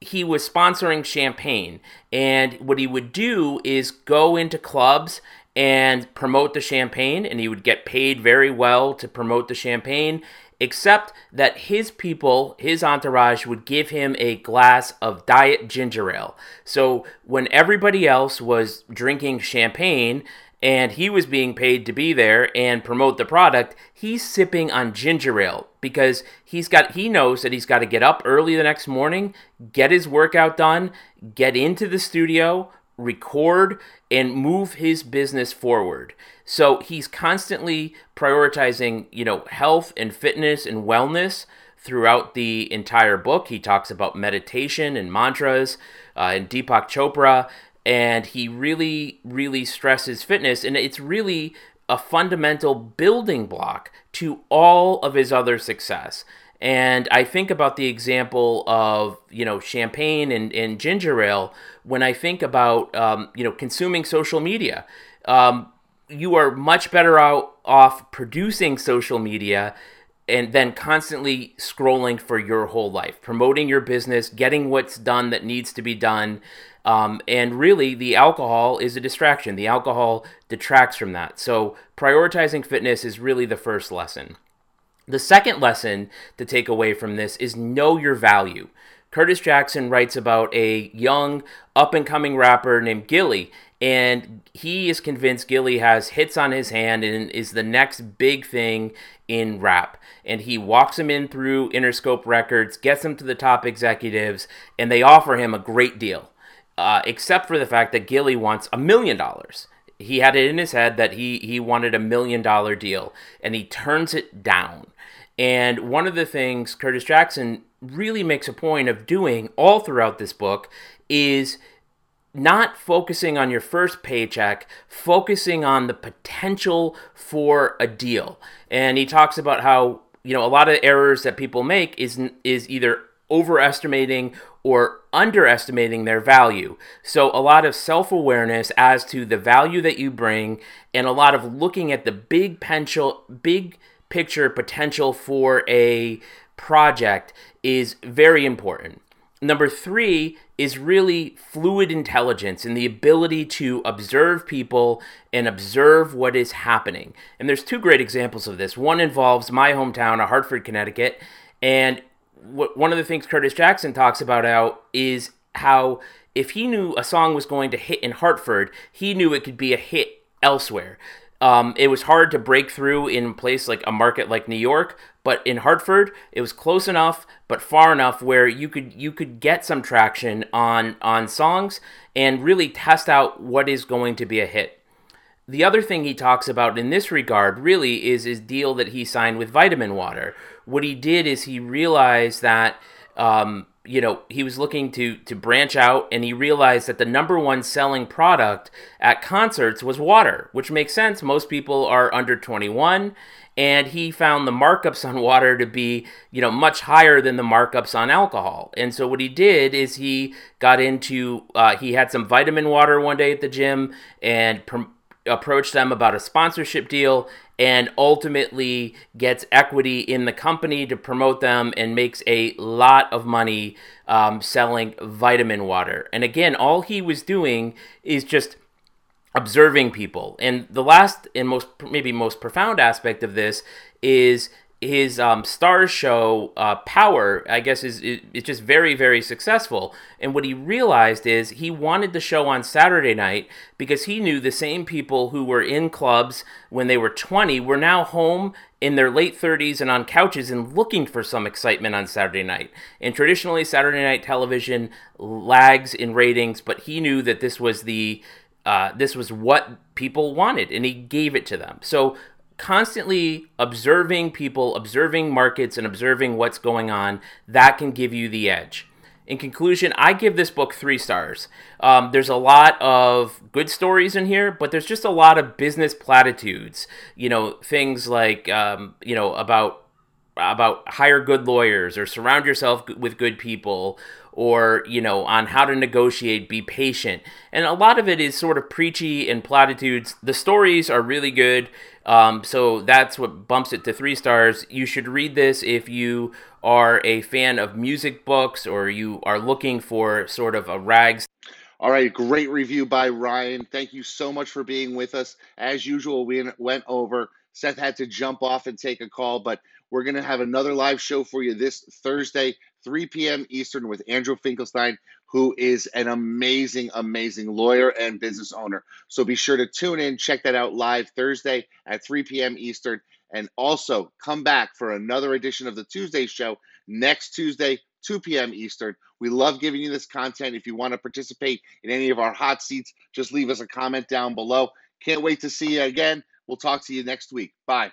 he was sponsoring champagne. And what he would do is go into clubs and promote the champagne, and he would get paid very well to promote the champagne except that his people, his entourage, would give him a glass of diet ginger ale. So when everybody else was drinking champagne and he was being paid to be there and promote the product, he's sipping on ginger ale because he's got he knows that he's got to get up early the next morning, get his workout done, get into the studio, record and move his business forward. So he's constantly prioritizing, you know, health and fitness and wellness throughout the entire book. He talks about meditation and mantras uh, and Deepak Chopra. And he really, really stresses fitness, and it's really a fundamental building block to all of his other success. And I think about the example of, you know, champagne and, and ginger ale when I think about, um, you know, consuming social media. Um, you are much better out off producing social media and then constantly scrolling for your whole life, promoting your business, getting what's done that needs to be done. Um, and really, the alcohol is a distraction. The alcohol detracts from that. So, prioritizing fitness is really the first lesson. The second lesson to take away from this is know your value. Curtis Jackson writes about a young, up and coming rapper named Gilly, and he is convinced Gilly has hits on his hand and is the next big thing in rap. And he walks him in through Interscope Records, gets him to the top executives, and they offer him a great deal, uh, except for the fact that Gilly wants a million dollars he had it in his head that he he wanted a million dollar deal and he turns it down and one of the things Curtis Jackson really makes a point of doing all throughout this book is not focusing on your first paycheck, focusing on the potential for a deal. And he talks about how, you know, a lot of errors that people make is is either overestimating or underestimating their value. So, a lot of self awareness as to the value that you bring, and a lot of looking at the big potential, big picture potential for a project is very important. Number three is really fluid intelligence and the ability to observe people and observe what is happening. And there's two great examples of this. One involves my hometown of Hartford, Connecticut, and one of the things Curtis Jackson talks about out is how if he knew a song was going to hit in Hartford, he knew it could be a hit elsewhere. Um, it was hard to break through in a place like a market like New York, but in Hartford, it was close enough but far enough where you could you could get some traction on on songs and really test out what is going to be a hit. The other thing he talks about in this regard really is his deal that he signed with Vitamin Water. What he did is he realized that um, you know he was looking to to branch out and he realized that the number one selling product at concerts was water which makes sense most people are under 21 and he found the markups on water to be you know much higher than the markups on alcohol and so what he did is he got into uh, he had some vitamin water one day at the gym and pr- approached them about a sponsorship deal and ultimately gets equity in the company to promote them and makes a lot of money um, selling vitamin water. And again, all he was doing is just observing people. And the last and most maybe most profound aspect of this is his um, Starz show uh, Power, I guess, is, is just very very successful. And what he realized is he wanted the show on Saturday night because he knew the same people who were in clubs when they were 20 were now home in their late 30s and on couches and looking for some excitement on Saturday night. And traditionally, Saturday night television lags in ratings, but he knew that this was the uh, this was what people wanted, and he gave it to them. So constantly observing people, observing markets, and observing what's going on, that can give you the edge. In conclusion, I give this book three stars. Um, there's a lot of good stories in here, but there's just a lot of business platitudes. You know, things like um, you know about about hire good lawyers or surround yourself with good people or you know on how to negotiate be patient and a lot of it is sort of preachy and platitudes the stories are really good um, so that's what bumps it to three stars you should read this if you are a fan of music books or you are looking for sort of a rags all right, great review by Ryan. Thank you so much for being with us. As usual, we went over. Seth had to jump off and take a call, but we're going to have another live show for you this Thursday, 3 p.m. Eastern, with Andrew Finkelstein, who is an amazing, amazing lawyer and business owner. So be sure to tune in, check that out live Thursday at 3 p.m. Eastern. And also come back for another edition of the Tuesday show next Tuesday, 2 p.m. Eastern. We love giving you this content. If you want to participate in any of our hot seats, just leave us a comment down below. Can't wait to see you again. We'll talk to you next week. Bye.